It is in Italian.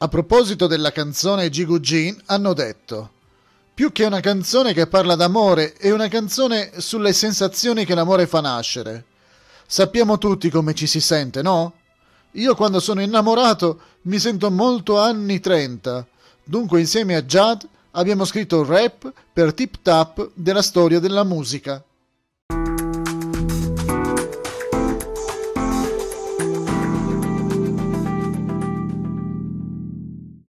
A proposito della canzone Jigu Jin hanno detto più che una canzone che parla d'amore, è una canzone sulle sensazioni che l'amore fa nascere. Sappiamo tutti come ci si sente, no? Io quando sono innamorato mi sento molto anni 30. Dunque insieme a Jad abbiamo scritto il rap per Tip Tap della storia della musica.